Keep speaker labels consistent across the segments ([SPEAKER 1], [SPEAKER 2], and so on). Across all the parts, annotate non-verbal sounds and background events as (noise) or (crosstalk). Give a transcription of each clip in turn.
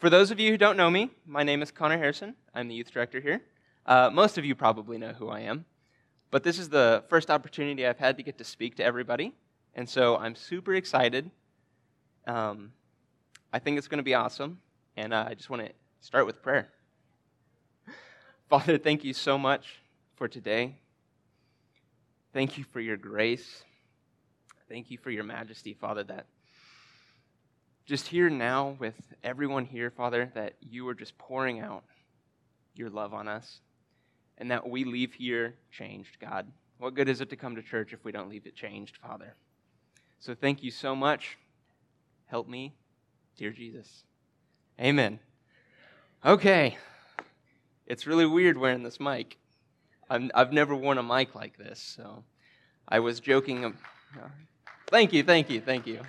[SPEAKER 1] For those of you who don't know me, my name is Connor Harrison. I'm the youth director here. Uh, most of you probably know who I am, but this is the first opportunity I've had to get to speak to everybody, and so I'm super excited. Um, I think it's going to be awesome, and uh, I just want to start with prayer. (laughs) Father, thank you so much for today. Thank you for your grace. Thank you for your majesty, Father, that just here now with everyone here, Father, that you are just pouring out your love on us and that we leave here changed, God. What good is it to come to church if we don't leave it changed, Father? So thank you so much. Help me, dear Jesus. Amen. Okay. It's really weird wearing this mic. i have never worn a mic like this, so I was joking. Thank you, thank you, thank you.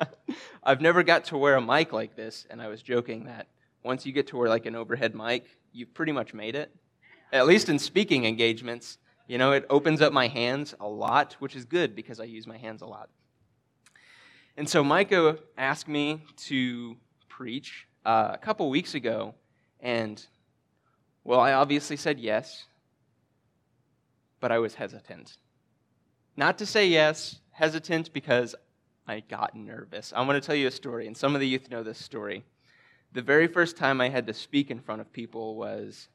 [SPEAKER 1] (laughs) I've never got to wear a mic like this, and I was joking that once you get to wear like an overhead mic, you've pretty much made it. At least in speaking engagements, you know, it opens up my hands a lot, which is good because I use my hands a lot. And so Micah asked me to preach uh, a couple weeks ago, and well, I obviously said yes, but I was hesitant. Not to say yes, hesitant because I got nervous. I want to tell you a story, and some of the youth know this story. The very first time I had to speak in front of people was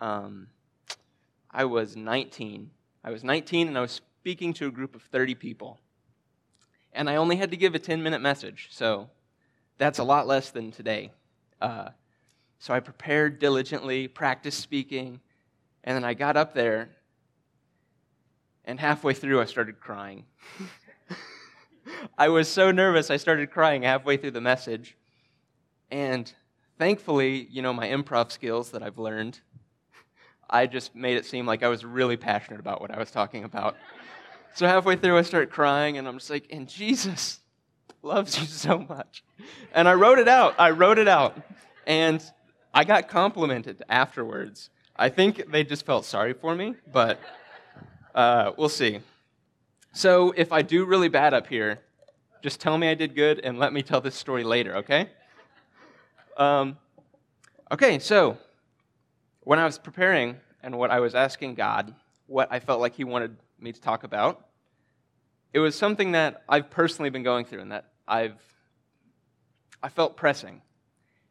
[SPEAKER 1] um, I was 19. I was 19 and I was speaking to a group of 30 people. And I only had to give a 10 minute message, so that's a lot less than today. Uh, so I prepared diligently, practiced speaking, and then I got up there, and halfway through I started crying. (laughs) I was so nervous, I started crying halfway through the message. And thankfully, you know, my improv skills that I've learned, I just made it seem like I was really passionate about what I was talking about. So halfway through, I start crying, and I'm just like, and Jesus loves you so much. And I wrote it out. I wrote it out. And I got complimented afterwards. I think they just felt sorry for me, but uh, we'll see. So if I do really bad up here, just tell me I did good and let me tell this story later, okay? Um, okay, so when I was preparing and what I was asking God, what I felt like He wanted me to talk about, it was something that I've personally been going through and that I've I felt pressing.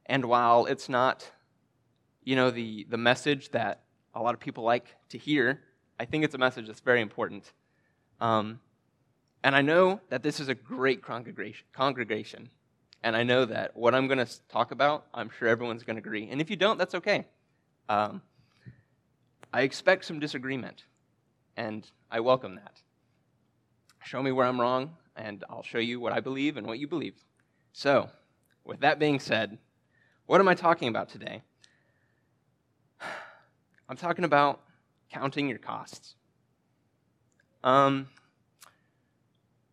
[SPEAKER 1] And while it's not, you know, the, the message that a lot of people like to hear, I think it's a message that's very important. Um, and I know that this is a great congregation, congregation. And I know that what I'm going to talk about, I'm sure everyone's going to agree. And if you don't, that's okay. Um, I expect some disagreement, and I welcome that. Show me where I'm wrong, and I'll show you what I believe and what you believe. So, with that being said, what am I talking about today? (sighs) I'm talking about counting your costs. Um,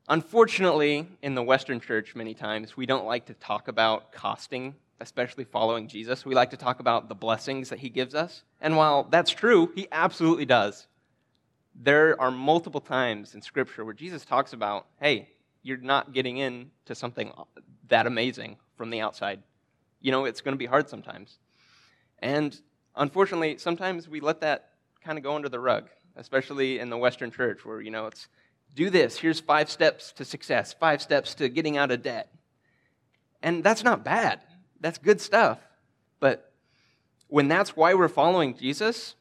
[SPEAKER 1] unfortunately, in the Western church, many times, we don't like to talk about costing, especially following Jesus. We like to talk about the blessings that he gives us. And while that's true, he absolutely does. There are multiple times in Scripture where Jesus talks about, hey, you're not getting in to something that amazing from the outside. You know, it's going to be hard sometimes. And unfortunately, sometimes we let that kind of go under the rug especially in the Western church, where, you know, it's do this, here's five steps to success, five steps to getting out of debt. And that's not bad, that's good stuff. But when that's why we're following Jesus,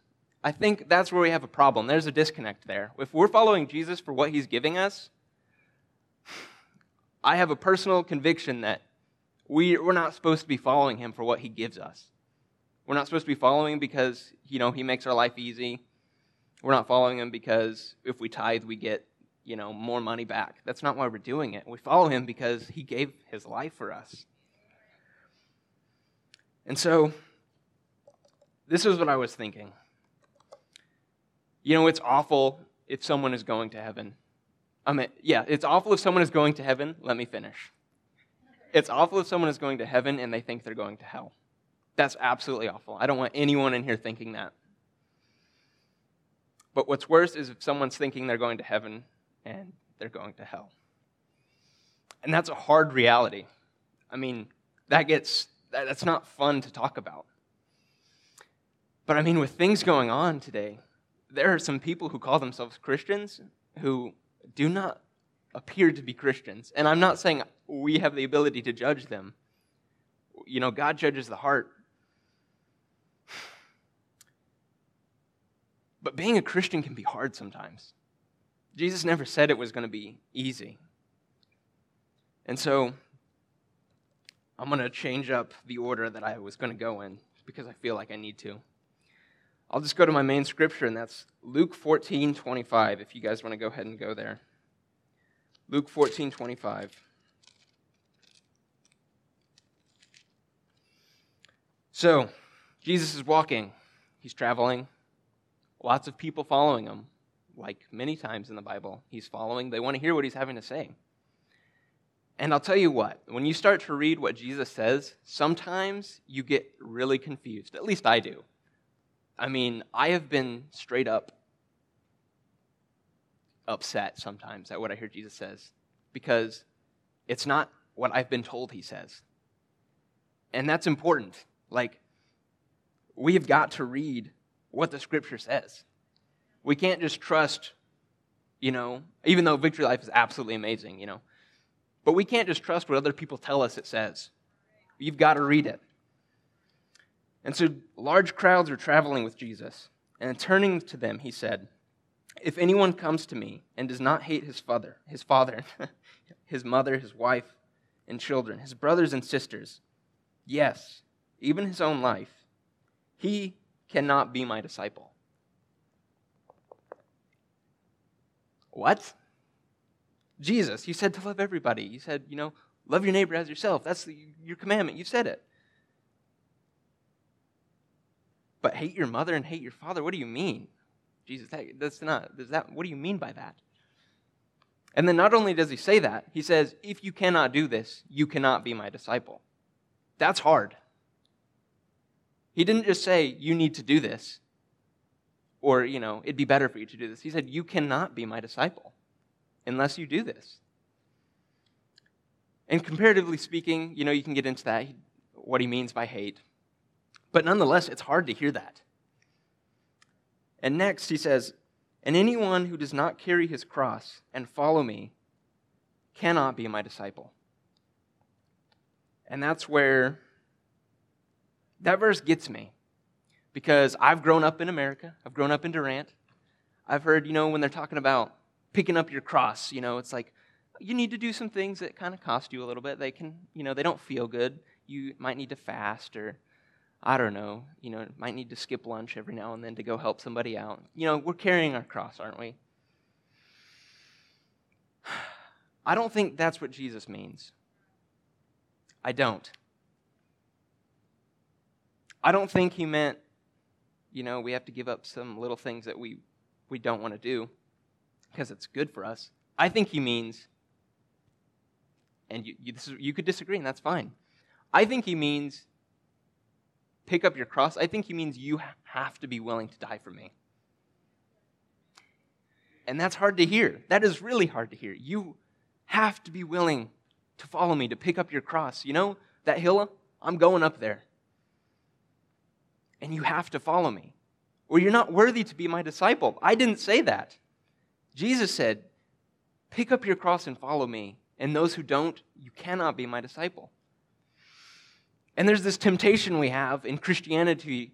[SPEAKER 1] I think that's where we have a problem. There's a disconnect there. If we're following Jesus for what he's giving us, I have a personal conviction that we, we're not supposed to be following him for what he gives us. We're not supposed to be following because, you know, he makes our life easy. We're not following him because if we tithe, we get, you know, more money back. That's not why we're doing it. We follow him because he gave his life for us. And so, this is what I was thinking. You know, it's awful if someone is going to heaven. I mean, yeah, it's awful if someone is going to heaven. Let me finish. It's awful if someone is going to heaven and they think they're going to hell. That's absolutely awful. I don't want anyone in here thinking that. But what's worse is if someone's thinking they're going to heaven and they're going to hell. And that's a hard reality. I mean, that gets that's not fun to talk about. But I mean, with things going on today, there are some people who call themselves Christians who do not appear to be Christians. And I'm not saying we have the ability to judge them. You know, God judges the heart. (sighs) But being a Christian can be hard sometimes. Jesus never said it was going to be easy. And so I'm going to change up the order that I was going to go in because I feel like I need to. I'll just go to my main scripture, and that's Luke 14 25, if you guys want to go ahead and go there. Luke 14 25. So, Jesus is walking, he's traveling, lots of people following him, like many times in the Bible. He's following, they want to hear what he's having to say. And I'll tell you what, when you start to read what Jesus says, sometimes you get really confused. At least I do. I mean, I have been straight up upset sometimes at what I hear Jesus says because it's not what I've been told he says. And that's important. Like, we have got to read what the scripture says. We can't just trust, you know, even though Victory Life is absolutely amazing, you know, but we can't just trust what other people tell us it says. You've got to read it. And so large crowds are traveling with Jesus. And turning to them, he said, If anyone comes to me and does not hate his father, his father, (laughs) his mother, his wife, and children, his brothers and sisters, yes, even his own life, he cannot be my disciple. What? Jesus, you said to love everybody. You said, you know, love your neighbor as yourself. That's the, your commandment. You said it. But hate your mother and hate your father. What do you mean? Jesus, that, that's not, does that, what do you mean by that? And then not only does he say that, he says, if you cannot do this, you cannot be my disciple. That's hard. He didn't just say, you need to do this, or, you know, it'd be better for you to do this. He said, you cannot be my disciple unless you do this. And comparatively speaking, you know, you can get into that, what he means by hate. But nonetheless, it's hard to hear that. And next, he says, And anyone who does not carry his cross and follow me cannot be my disciple. And that's where that verse gets me. Because I've grown up in America, I've grown up in Durant. I've heard, you know, when they're talking about picking up your cross, you know, it's like you need to do some things that kind of cost you a little bit. They can, you know, they don't feel good. You might need to fast or I don't know, you know, might need to skip lunch every now and then to go help somebody out. You know, we're carrying our cross, aren't we? (sighs) I don't think that's what Jesus means. I don't. I don't think he meant, you know, we have to give up some little things that we, we don't want to do because it's good for us. I think he means, and you, you, is, you could disagree, and that's fine. I think he means pick up your cross. I think he means you have to be willing to die for me. And that's hard to hear. That is really hard to hear. You have to be willing to follow me, to pick up your cross. You know, that hill, I'm going up there. And you have to follow me, or you're not worthy to be my disciple. I didn't say that. Jesus said, Pick up your cross and follow me. And those who don't, you cannot be my disciple. And there's this temptation we have in Christianity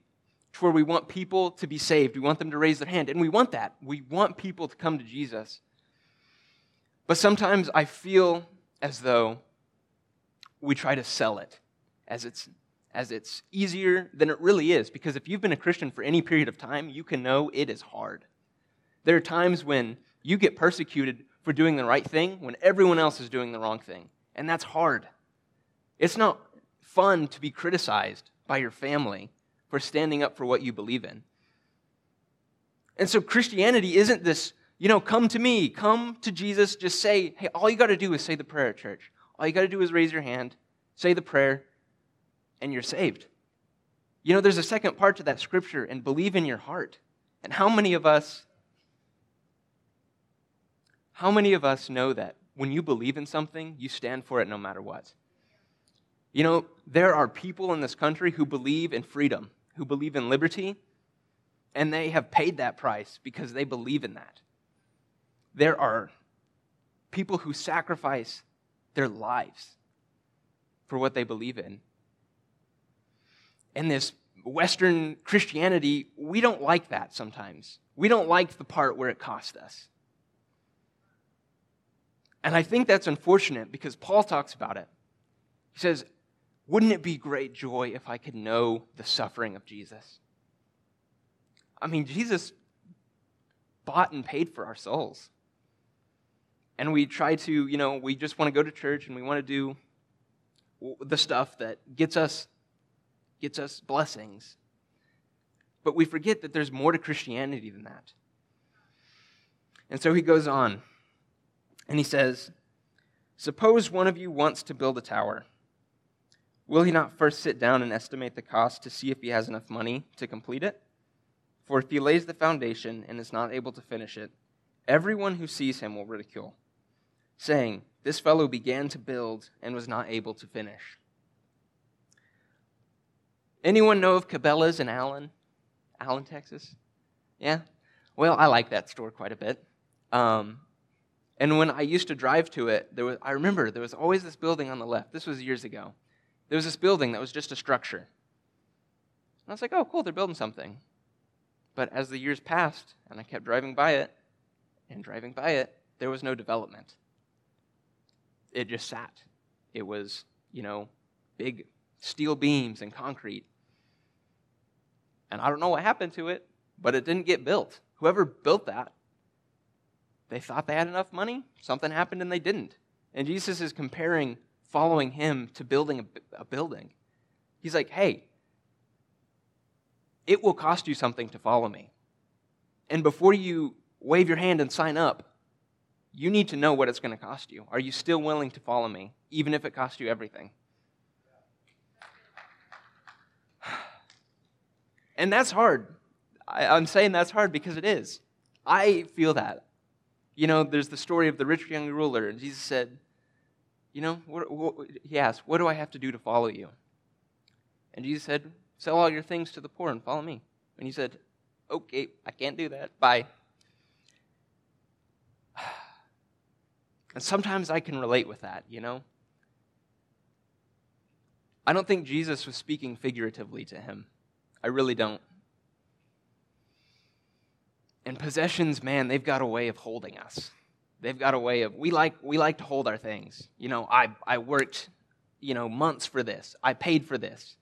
[SPEAKER 1] to where we want people to be saved. We want them to raise their hand. And we want that. We want people to come to Jesus. But sometimes I feel as though we try to sell it as it's, as it's easier than it really is. Because if you've been a Christian for any period of time, you can know it is hard. There are times when you get persecuted for doing the right thing when everyone else is doing the wrong thing. And that's hard. It's not fun to be criticized by your family for standing up for what you believe in. And so Christianity isn't this, you know, come to me, come to Jesus, just say, hey, all you got to do is say the prayer at church. All you got to do is raise your hand, say the prayer, and you're saved. You know, there's a second part to that scripture, and believe in your heart. And how many of us, how many of us know that when you believe in something, you stand for it no matter what? You know, there are people in this country who believe in freedom, who believe in liberty, and they have paid that price because they believe in that. There are people who sacrifice their lives for what they believe in. And this Western Christianity, we don't like that sometimes. We don't like the part where it cost us. And I think that's unfortunate because Paul talks about it. He says, Wouldn't it be great joy if I could know the suffering of Jesus? I mean, Jesus bought and paid for our souls. And we try to, you know, we just want to go to church and we want to do the stuff that gets us gets us blessings. But we forget that there's more to Christianity than that. And so he goes on and he says, Suppose one of you wants to build a tower. Will he not first sit down and estimate the cost to see if he has enough money to complete it? For if he lays the foundation and is not able to finish it, everyone who sees him will ridicule, saying, This fellow began to build and was not able to finish. Anyone know of Cabela's in Allen, Allen, Texas? Yeah? Well, I like that store quite a bit. Um, and when I used to drive to it, there was, I remember there was always this building on the left. This was years ago. There was this building that was just a structure. And I was like, oh, cool, they're building something. But as the years passed, and I kept driving by it and driving by it, there was no development. It just sat. It was, you know, big steel beams and concrete. And I don't know what happened to it, but it didn't get built. Whoever built that, they thought they had enough money, something happened and they didn't. And Jesus is comparing following him to building a, a building. He's like, hey, it will cost you something to follow me. And before you wave your hand and sign up, you need to know what it's going to cost you. Are you still willing to follow me, even if it costs you everything? And that's hard. I, am saying that's hard because it is. I feel that. You know, there's the story of the rich young ruler, and Jesus said, You know, what, what, he asked, What do I have to do to follow you? And Jesus said, Sell all your things to the poor and follow me. And he said, Okay, I can't do that. Bye. (sighs) And sometimes I can relate with that, you know? I don't think Jesus was speaking figuratively to him. I really don't. And possessions, man, they've got a way of holding us. They've got a way of we like we like to hold our things. You know, I I worked, you know, months for this. I paid for this.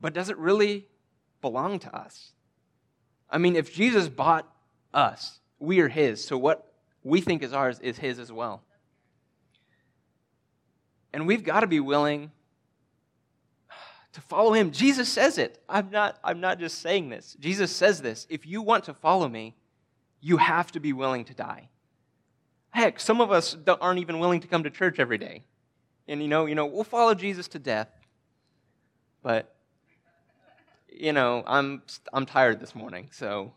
[SPEAKER 1] But does it really belong to us? I mean, if Jesus bought us, we are his. So what we think is ours is his as well. And we've got to be willing to follow him. Jesus says it. I'm not, I'm not just saying this. Jesus says this. If you want to follow me, you have to be willing to die. Heck, some of us aren't even willing to come to church every day. And you know, you know, we'll follow Jesus to death. But you know, I'm I'm tired this morning, so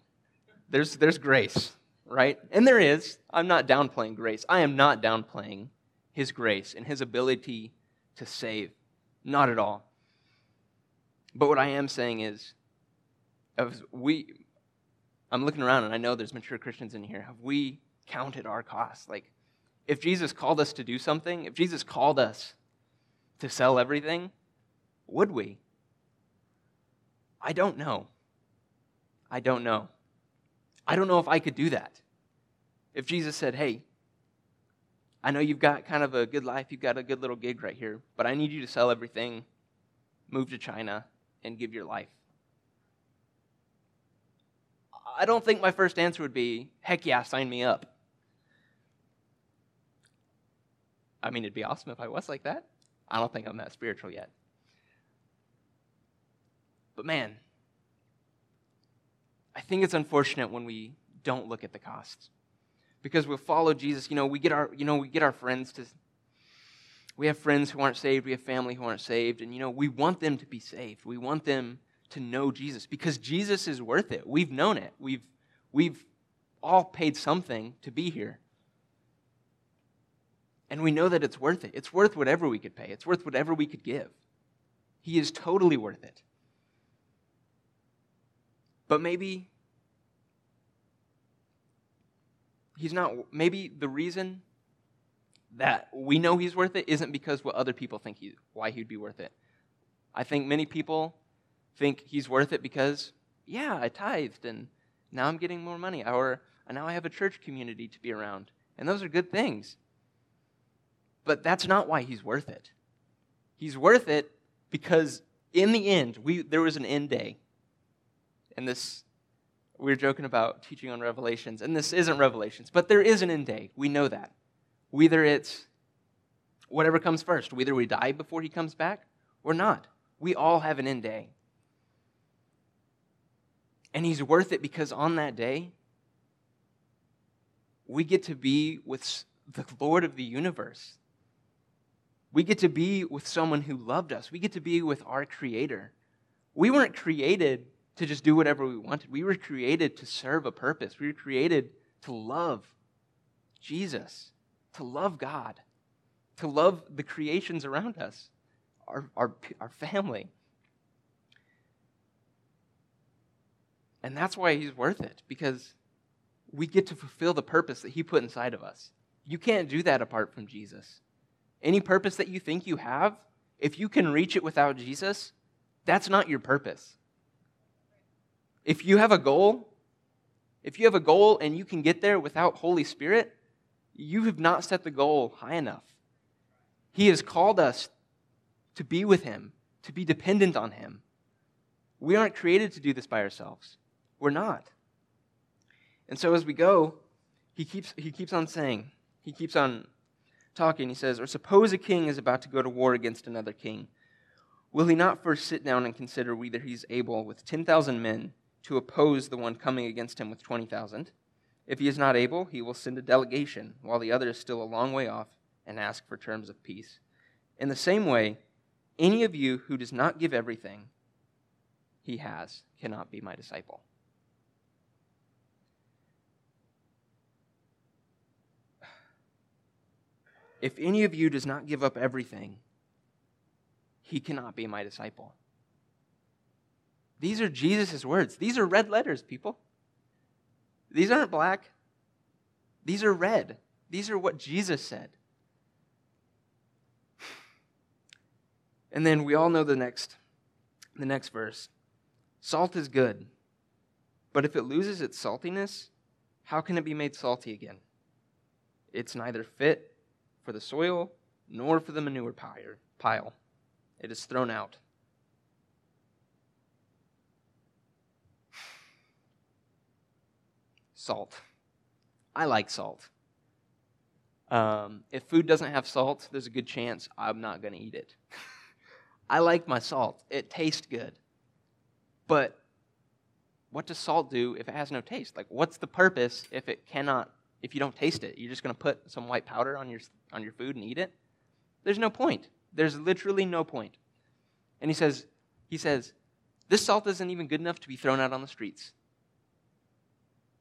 [SPEAKER 1] there's there's grace, right? And there is. I'm not downplaying grace. I am not downplaying his grace and his ability to save. Not at all. But what I am saying is, have we, I'm looking around and I know there's mature Christians in here. Have we counted our costs? Like, if Jesus called us to do something, if Jesus called us to sell everything, would we? I don't know. I don't know. I don't know if I could do that. If Jesus said, hey, I know you've got kind of a good life, you've got a good little gig right here, but I need you to sell everything, move to China, and give your life? I don't think my first answer would be, heck yeah, sign me up. I mean, it'd be awesome if I was like that. I don't think I'm that spiritual yet. But man, I think it's unfortunate when we don't look at the costs. Because we'll follow Jesus, you know, we get our, you know, we get our friends to we have friends who aren't saved, we have family who aren't saved, and you know, we want them to be saved. We want them to know Jesus because Jesus is worth it. We've known it. We've we've all paid something to be here. And we know that it's worth it. It's worth whatever we could pay, it's worth whatever we could give. He is totally worth it. But maybe he's not, maybe the reason that we know he's worth it isn't because what other people think he, why he'd be worth it. I think many people think he's worth it because, yeah, I tithed and now I'm getting more money, or now I have a church community to be around. And those are good things. But that's not why he's worth it. He's worth it because in the end, we, there was an end day. And this, we were joking about teaching on Revelations, and this isn't Revelations, but there is an end day. We know that. Whether it's whatever comes first, whether we die before he comes back or not, we all have an end day. And he's worth it because on that day, we get to be with the Lord of the universe. We get to be with someone who loved us. We get to be with our Creator. We weren't created to just do whatever we wanted. We were created to serve a purpose. We were created to love Jesus, to love God, to love the creations around us, our, our, our family. And that's why he's worth it, because we get to fulfill the purpose that he put inside of us. You can't do that apart from Jesus. Any purpose that you think you have, if you can reach it without Jesus, that's not your purpose. If you have a goal, if you have a goal and you can get there without Holy Spirit, you have not set the goal high enough. He has called us to be with Him, to be dependent on Him. We aren't created to do this by ourselves. We're not. And so as we go, he keeps, he keeps on saying, he keeps on talking. He says, Or suppose a king is about to go to war against another king. Will he not first sit down and consider whether he's able with 10,000 men to oppose the one coming against him with 20,000? If he is not able, he will send a delegation while the other is still a long way off and ask for terms of peace. In the same way, any of you who does not give everything he has cannot be my disciple. If any of you does not give up everything, he cannot be my disciple. These are Jesus' words. These are red letters, people. These aren't black. These are red. These are what Jesus said. And then we all know the next the next verse. Salt is good, but if it loses its saltiness, how can it be made salty again? It's neither fit for the soil nor for the manure pile. It is thrown out. Salt. I like salt. Um, if food doesn't have salt, there's a good chance I'm not going to eat it. (laughs) I like my salt, it tastes good. But what does salt do if it has no taste? Like, what's the purpose if it cannot if you don't taste it? You're just going to put some white powder on your, on your food and eat it? There's no point. There's literally no point. And he says, he says, this salt isn't even good enough to be thrown out on the streets.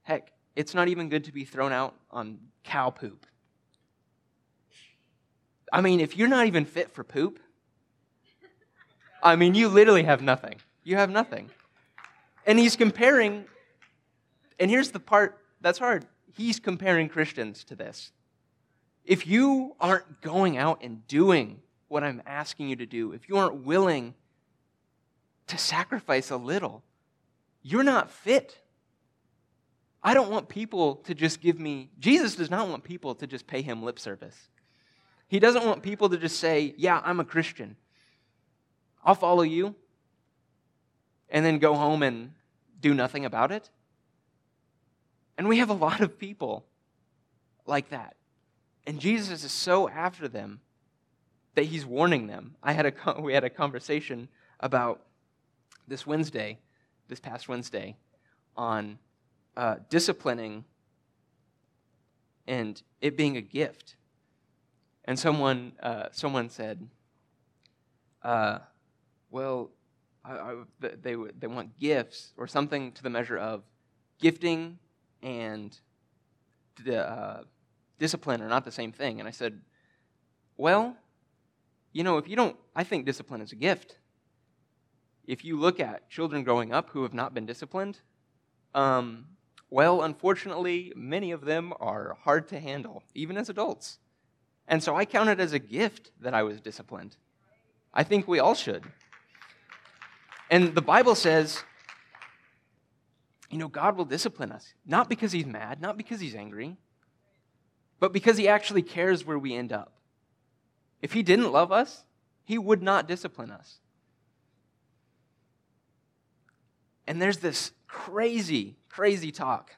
[SPEAKER 1] Heck, it's not even good to be thrown out on cow poop. I mean, if you're not even fit for poop, I mean, you literally have nothing. You have nothing. And he's comparing, and here's the part that's hard he's comparing Christians to this. If you aren't going out and doing what I'm asking you to do, if you aren't willing to sacrifice a little, you're not fit. I don't want people to just give me, Jesus does not want people to just pay him lip service. He doesn't want people to just say, Yeah, I'm a Christian. I'll follow you, and then go home and do nothing about it. And we have a lot of people like that. And Jesus is so after them that he's warning them. I had a we had a conversation about this Wednesday, this past Wednesday, on uh, disciplining and it being a gift. And someone uh, someone said, uh, "Well, I, I, they they want gifts or something to the measure of gifting and uh, discipline are not the same thing. And I said, Well, you know, if you don't, I think discipline is a gift. If you look at children growing up who have not been disciplined, um, well, unfortunately, many of them are hard to handle, even as adults. And so I count it as a gift that I was disciplined. I think we all should. And the Bible says, you know, God will discipline us, not because he's mad, not because he's angry, but because he actually cares where we end up. If he didn't love us, he would not discipline us. And there's this crazy, crazy talk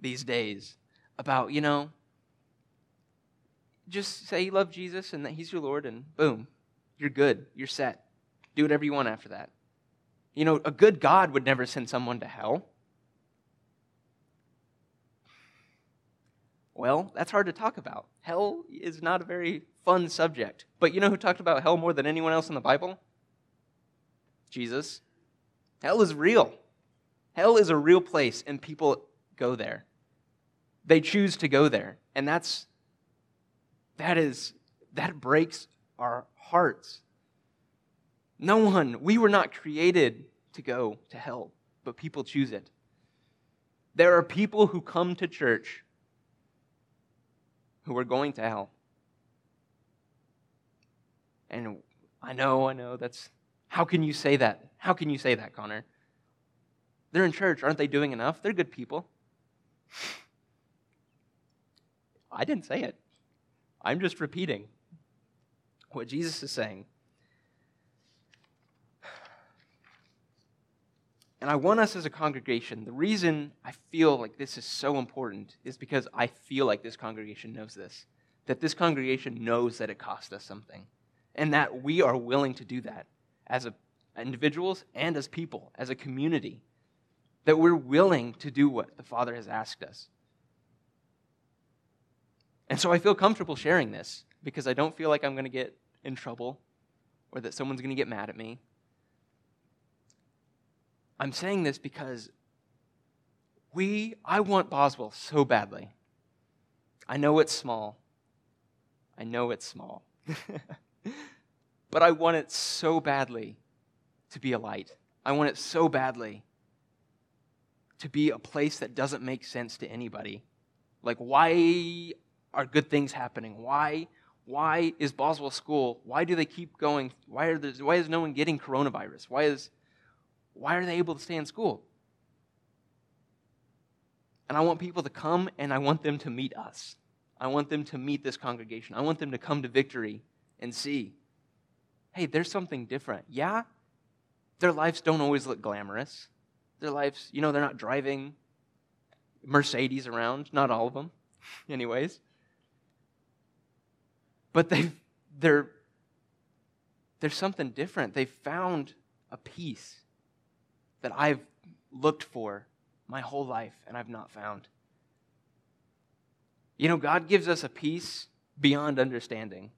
[SPEAKER 1] these days about, you know, just say you love Jesus and that he's your Lord, and boom, you're good. You're set. Do whatever you want after that. You know, a good God would never send someone to hell. Well, that's hard to talk about. Hell is not a very fun subject. But you know who talked about hell more than anyone else in the Bible? Jesus. Hell is real. Hell is a real place, and people go there. They choose to go there. And that's that is that breaks our hearts. No one, we were not created to go to hell, but people choose it. There are people who come to church who are going to hell. And I know, I know, that's how can you say that? How can you say that, Connor? They're in church. Aren't they doing enough? They're good people. (sighs) I didn't say it. I'm just repeating what Jesus is saying. (sighs) And I want us as a congregation, the reason I feel like this is so important is because I feel like this congregation knows this. That this congregation knows that it cost us something. And that we are willing to do that as a, individuals and as people, as a community. That we're willing to do what the Father has asked us. And so I feel comfortable sharing this because I don't feel like I'm going to get in trouble or that someone's going to get mad at me I'm saying this because we, I want Boswell so badly. I know it's small. I know it's small. (laughs) but I want it so badly to be a light. I want it so badly to be a place that doesn't make sense to anybody. Like, why are good things happening? Why, why is Boswell School? Why do they keep going? Why, are there, why is no one getting coronavirus? Why is why are they able to stay in school? And I want people to come and I want them to meet us. I want them to meet this congregation. I want them to come to victory and see hey, there's something different. Yeah, their lives don't always look glamorous. Their lives, you know, they're not driving Mercedes around, not all of them, (laughs) anyways. But they they're there's something different. They've found a peace that I've looked for my whole life and I've not found. You know, God gives us a peace beyond understanding.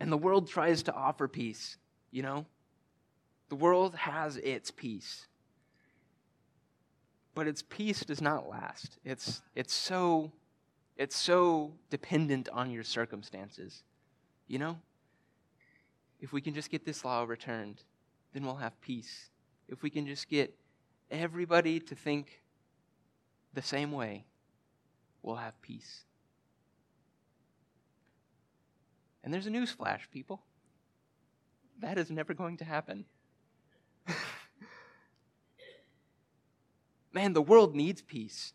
[SPEAKER 1] And the world tries to offer peace, you know? The world has its peace. But its peace does not last. It's, it's, so, it's so dependent on your circumstances, you know? If we can just get this law overturned, then we'll have peace. If we can just get everybody to think the same way, we'll have peace. And there's a news flash, people. That is never going to happen. (laughs) Man, the world needs peace.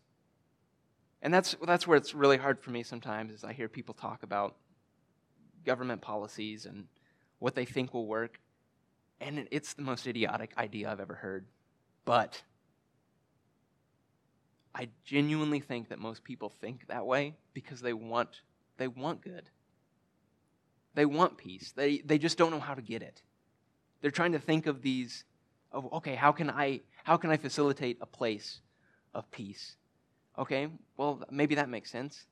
[SPEAKER 1] And that's, that's where it's really hard for me sometimes is I hear people talk about government policies and what they think will work. And it's the most idiotic idea I've ever heard. But I genuinely think that most people think that way because they want they want good. They want peace. They they just don't know how to get it. They're trying to think of these of okay, how can I how can I facilitate a place of peace? Okay, well maybe that makes sense.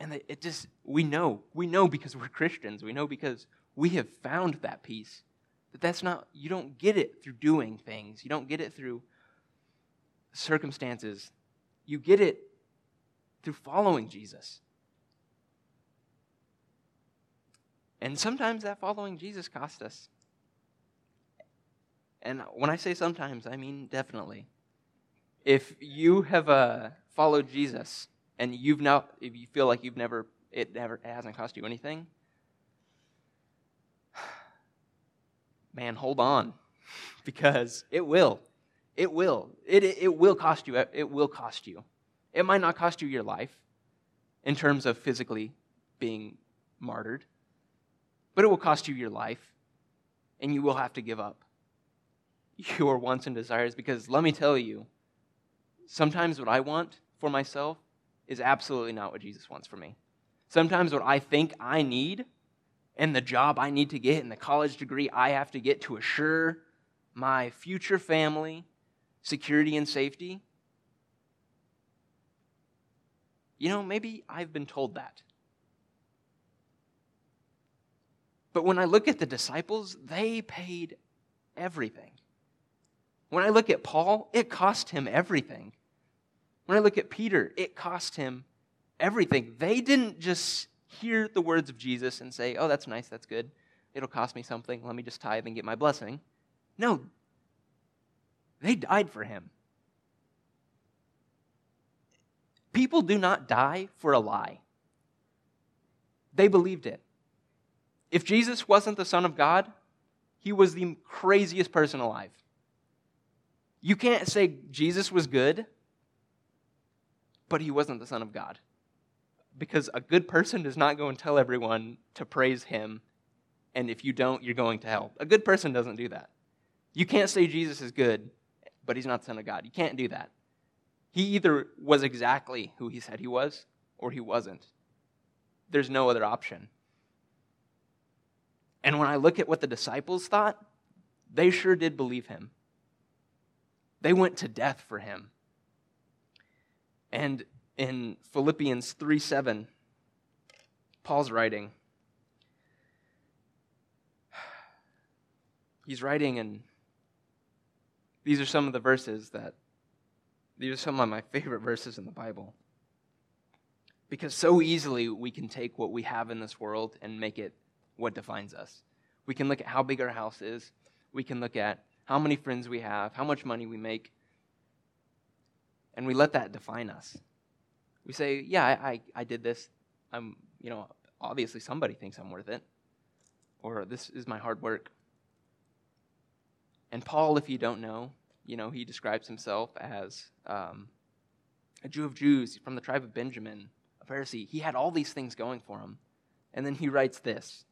[SPEAKER 1] And it just we know. We know because we're Christians. We know because we have found that peace. That that's not, you don't get it through doing things. You don't get it through circumstances. You get it through following Jesus. And sometimes that following Jesus cost us. And when I say sometimes, I mean definitely. If you have uh, followed Jesus and you've now, if you feel like you've never, it never, it hasn't cost you anything, (sighs) man, hold on, (laughs) because it will. It will. It, it will cost you. It will cost you. It might not cost you your life in terms of physically being martyred, but it will cost you your life, and you will have to give up (laughs) your wants and desires because let me tell you, sometimes what I want for myself is absolutely not what Jesus wants for me. Sometimes what I think I need and the job I need to get and the college degree I have to get to assure my future family security and safety. You know, maybe I've been told that. But when I look at the disciples, they paid everything. When I look at Paul, it cost him everything. When I look at Peter, it cost him everything. They didn't just hear the words of Jesus and say, oh, that's nice, that's good. It'll cost me something. Let me just tithe and get my blessing. No, they died for him. People do not die for a lie, they believed it. If Jesus wasn't the Son of God, he was the craziest person alive. You can't say Jesus was good, but he wasn't the Son of God. Because a good person does not go and tell everyone to praise him, and if you don't, you're going to hell. A good person doesn't do that. You can't say Jesus is good but he's not the Son of God. You can't do that. He either was exactly who he said he was, or he wasn't. There's no other option. And when I look at what the disciples thought, they sure did believe him. They went to death for him. And in Philippians 3 7, Paul's writing. He's writing and these are some of the verses that, these are some of my favorite verses in the Bible. Because so easily we can take what we have in this world and make it what defines us. We can look at how big our house is, we can look at how many friends we have, how much money we make, and we let that define us. We say, yeah, I, I, I did this. I'm, you know, obviously somebody thinks I'm worth it. Or this is my hard work. And Paul, if you don't know, you know, he describes himself as um, a Jew of Jews from the tribe of Benjamin, a Pharisee. He had all these things going for him. And then he writes this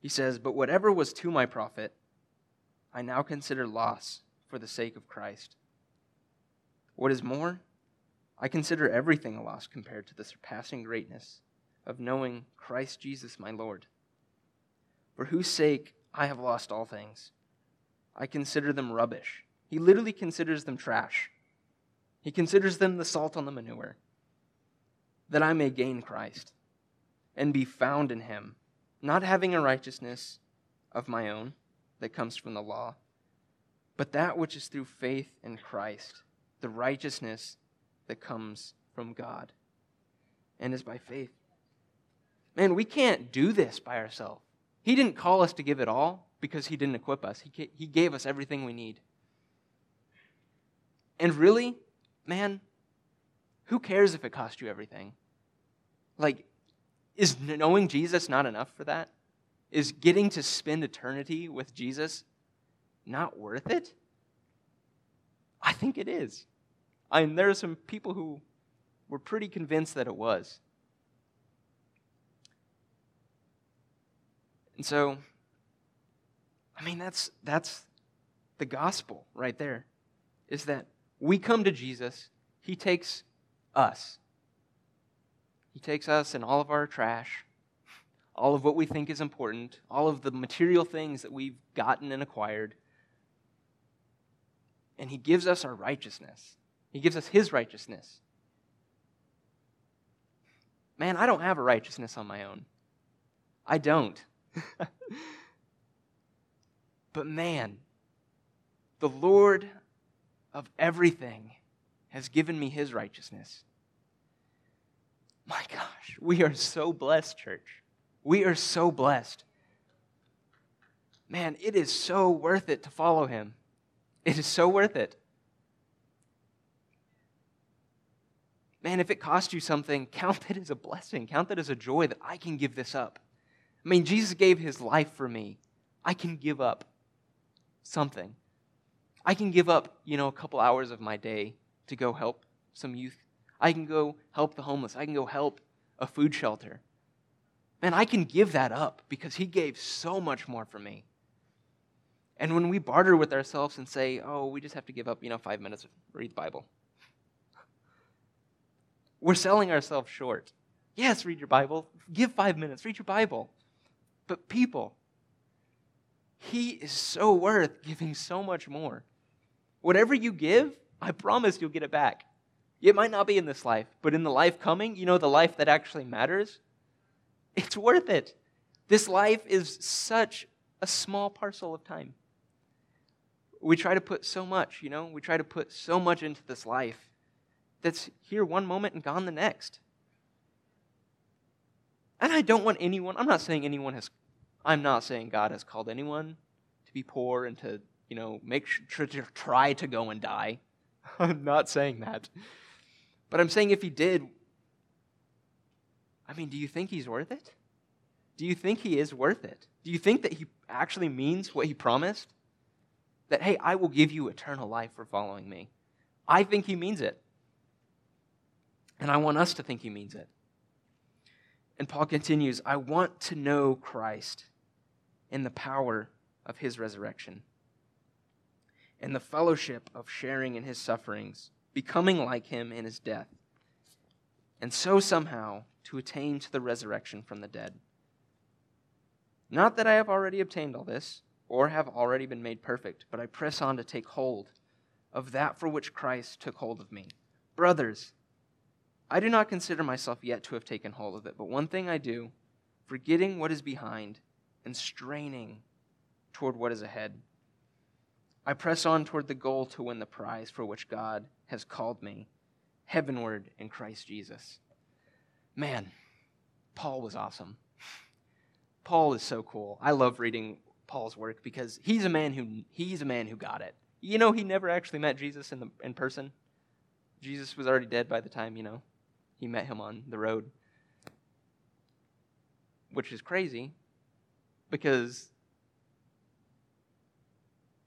[SPEAKER 1] He says, But whatever was to my profit, I now consider loss for the sake of Christ. What is more, I consider everything a loss compared to the surpassing greatness of knowing Christ Jesus my Lord, for whose sake I have lost all things. I consider them rubbish. He literally considers them trash. He considers them the salt on the manure, that I may gain Christ and be found in him, not having a righteousness of my own that comes from the law, but that which is through faith in Christ, the righteousness that comes from God and is by faith. Man, we can't do this by ourselves. He didn't call us to give it all because he didn't equip us. He, he gave us everything we need. And really, man, who cares if it cost you everything? Like, is knowing Jesus not enough for that? Is getting to spend eternity with Jesus not worth it? I think it is. I mean, there are some people who were pretty convinced that it was. And so, I mean, that's, that's the gospel right there, is that we come to Jesus, He takes us. He takes us and all of our trash, all of what we think is important, all of the material things that we've gotten and acquired, and He gives us our righteousness. He gives us His righteousness. Man, I don't have a righteousness on my own. I don't. (laughs) but man, the Lord of everything has given me his righteousness. My gosh, we are so blessed, church. We are so blessed. Man, it is so worth it to follow him. It is so worth it. Man, if it cost you something, (laughs) count it as a blessing. Count it as a joy that I can give this up. I mean, Jesus gave his life for me. I can give up something. I can give up, you know, a couple hours of my day to go help some youth. I can go help the homeless. I can go help a food shelter. Man, I can give that up because he gave so much more for me. And when we barter with ourselves and say, oh, we just have to give up, you know, five minutes, read the Bible, (laughs) we're selling ourselves short. Yes, read your Bible. Give five minutes, read your Bible. But people, he is so worth giving so much more. Whatever you give, I promise you'll get it back. It might not be in this life, but in the life coming, you know, the life that actually matters, it's worth it. This life is such a small parcel of time. We try to put so much, you know, we try to put so much into this life that's here one moment and gone the next. And I don't want anyone, I'm not saying anyone has I'm not saying God has called anyone to be poor and to, you know, make sure to try to go and die. (laughs) I'm not saying that. But I'm saying if he did, I mean, do you think he's worth it? Do you think he is worth it? Do you think that he actually means what he promised? That, hey, I will give you eternal life for following me. I think he means it. And I want us to think he means it. And Paul continues I want to know Christ in the power of his resurrection and the fellowship of sharing in his sufferings, becoming like him in his death, and so somehow to attain to the resurrection from the dead. Not that I have already obtained all this, or have already been made perfect, but I press on to take hold of that for which Christ took hold of me. Brothers, I do not consider myself yet to have taken hold of it, but one thing I do, forgetting what is behind and straining toward what is ahead. I press on toward the goal to win the prize for which God has called me heavenward in Christ Jesus. Man, Paul was awesome. Paul is so cool. I love reading Paul's work because he's a man who he's a man who got it. You know, he never actually met Jesus in the in person. Jesus was already dead by the time, you know, he met him on the road. Which is crazy because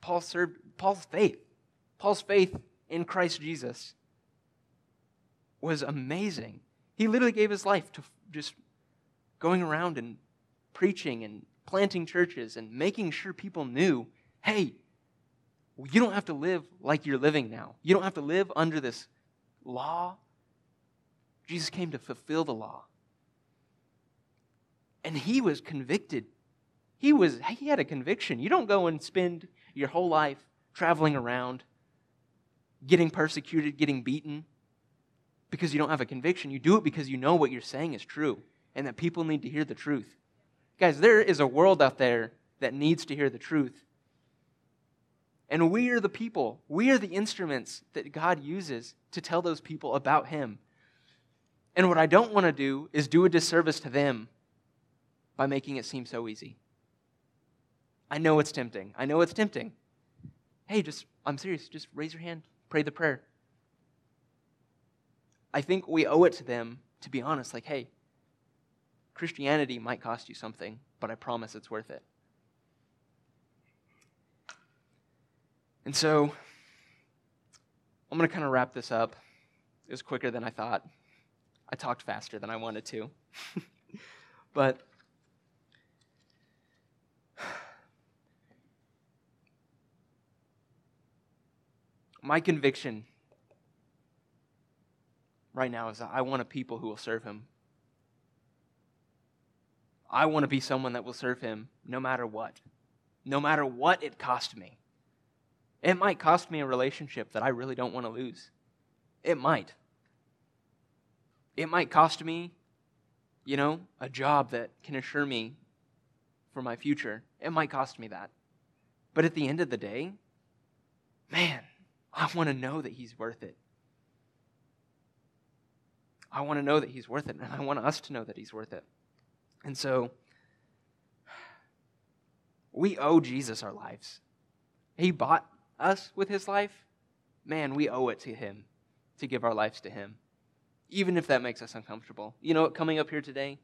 [SPEAKER 1] Paul served Paul's faith. Paul's faith in Christ Jesus was amazing. He literally gave his life to just going around and preaching and planting churches and making sure people knew hey, you don't have to live like you're living now. You don't have to live under this law. Jesus came to fulfill the law. And he was convicted he was he had a conviction. You don't go and spend your whole life traveling around, getting persecuted, getting beaten because you don't have a conviction. You do it because you know what you're saying is true and that people need to hear the truth. Guys, there is a world out there that needs to hear the truth. And we are the people, we are the instruments that God uses to tell those people about Him. And what I don't want to do is do a disservice to them by making it seem so easy. I know it's tempting. I know it's tempting. Hey, just, I'm serious. Just raise your hand, pray the prayer. I think we owe it to them to be honest, like, hey, Christianity might cost you something, but I promise it's worth it. And so, I'm going to kind of wrap this up. It was quicker than I thought. I talked faster than I wanted to. (laughs) but my conviction right now is that I want a people who will serve him. I want to be someone that will serve him no matter what, no matter what it cost me. It might cost me a relationship that I really don't want to lose. It might. It might cost me, you know, a job that can assure me for my future. It might cost me that. But at the end of the day, man, I want to know that He's worth it. I want to know that He's worth it, and I want us to know that He's worth it. And so, we owe Jesus our lives. He bought us with His life. Man, we owe it to Him to give our lives to Him, even if that makes us uncomfortable. You know what? Coming up here today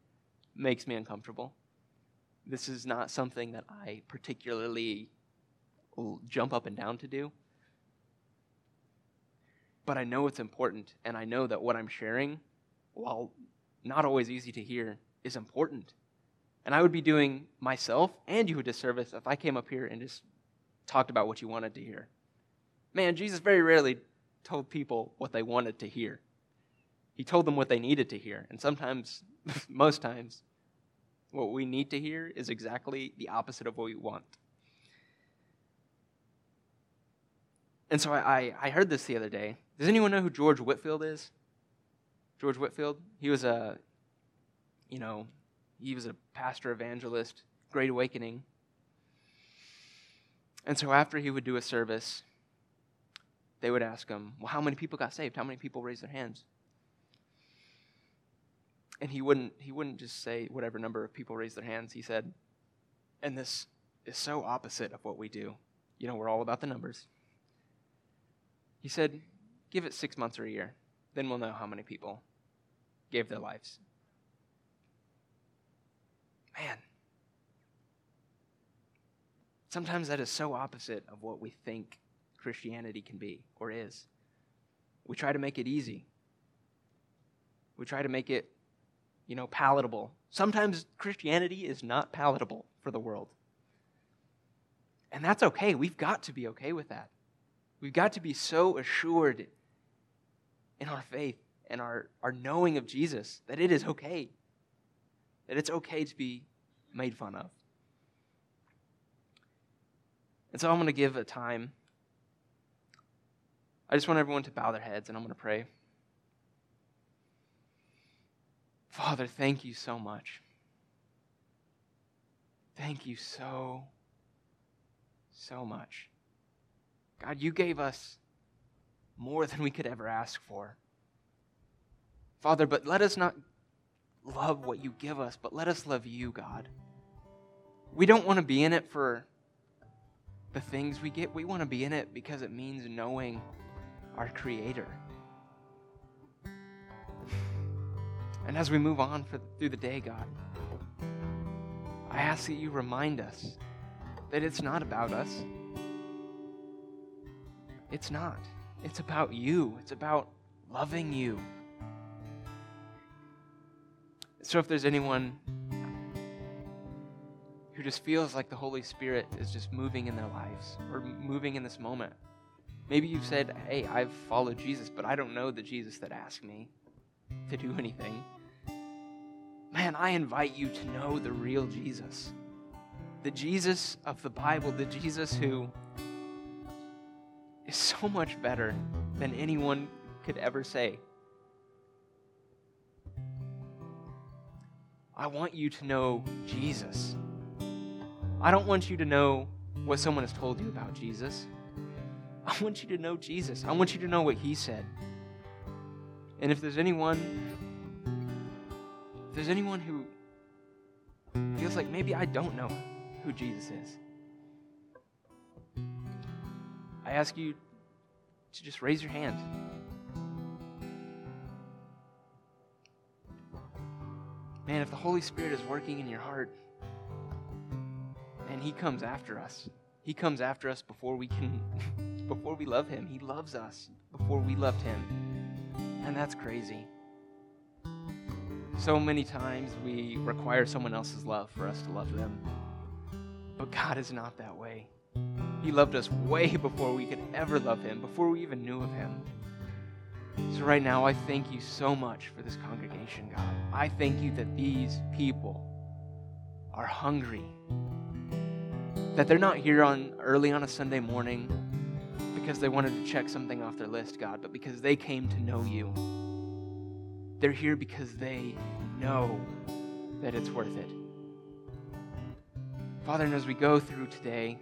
[SPEAKER 1] makes me uncomfortable. This is not something that I particularly jump up and down to do. But I know it's important, and I know that what I'm sharing, while not always easy to hear, is important. And I would be doing myself and you a disservice if I came up here and just talked about what you wanted to hear. Man, Jesus very rarely told people what they wanted to hear. He told them what they needed to hear. And sometimes, (laughs) most times, what we need to hear is exactly the opposite of what we want. And so I, I heard this the other day. Does anyone know who George Whitefield is? George Whitefield? He was a, you know, he was a pastor evangelist, Great Awakening. And so after he would do a service, they would ask him, Well, how many people got saved? How many people raised their hands? And he wouldn't he wouldn't just say whatever number of people raised their hands. He said, and this is so opposite of what we do. You know, we're all about the numbers. He said, Give it six months or a year. Then we'll know how many people gave their lives. Man. Sometimes that is so opposite of what we think Christianity can be or is. We try to make it easy. We try to make it, you know, palatable. Sometimes Christianity is not palatable for the world. And that's okay. We've got to be okay with that. We've got to be so assured in our faith and our, our knowing of Jesus that it is okay. That it's okay to be made fun of. And so I'm going to give a time. I just want everyone to bow their heads and I'm going to pray. Father, thank you so much. Thank you so, so much. God, you gave us more than we could ever ask for. Father, but let us not love what you give us, but let us love you, God. We don't want to be in it for the things we get. We want to be in it because it means knowing our Creator. And as we move on for, through the day, God, I ask that you remind us that it's not about us. It's not. It's about you. It's about loving you. So if there's anyone who just feels like the Holy Spirit is just moving in their lives or moving in this moment, maybe you've said, Hey, I've followed Jesus, but I don't know the Jesus that asked me to do anything. Man, I invite you to know the real Jesus. The Jesus of the Bible, the Jesus who is so much better than anyone could ever say. I want you to know Jesus. I don't want you to know what someone has told you about Jesus. I want you to know Jesus. I want you to know what he said. And if there's anyone if there's anyone who feels like maybe I don't know who Jesus is, I ask you to just raise your hand. Man, if the Holy Spirit is working in your heart, and He comes after us. He comes after us before we can, (laughs) before we love Him. He loves us before we loved Him. And that's crazy. So many times we require someone else's love for us to love them. But God is not that way. He loved us way (laughs) before we could ever love Him, before we even knew of Him. So, right now, I thank you so much for this congregation, God. I thank you that these people are hungry, that they're not here on early on a Sunday morning because they wanted to check something off their list, God, but because they came to know you. They're here because they know that it's worth it. Father, and as we go through today,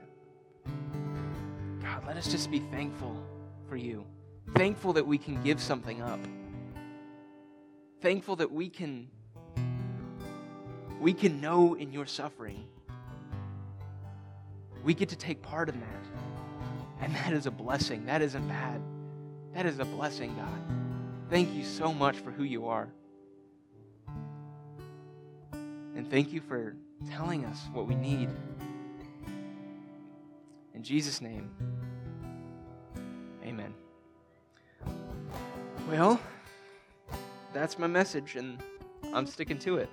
[SPEAKER 1] God, let us just be thankful for you. Thankful that we can give something up. Thankful that we can we can know in your suffering. We get to take part in that. And that is a blessing. That isn't bad. That is a blessing, God. Thank you so much for who you are. And thank you for telling us what we need. In Jesus' name, amen. Well, that's my message, and I'm sticking to it.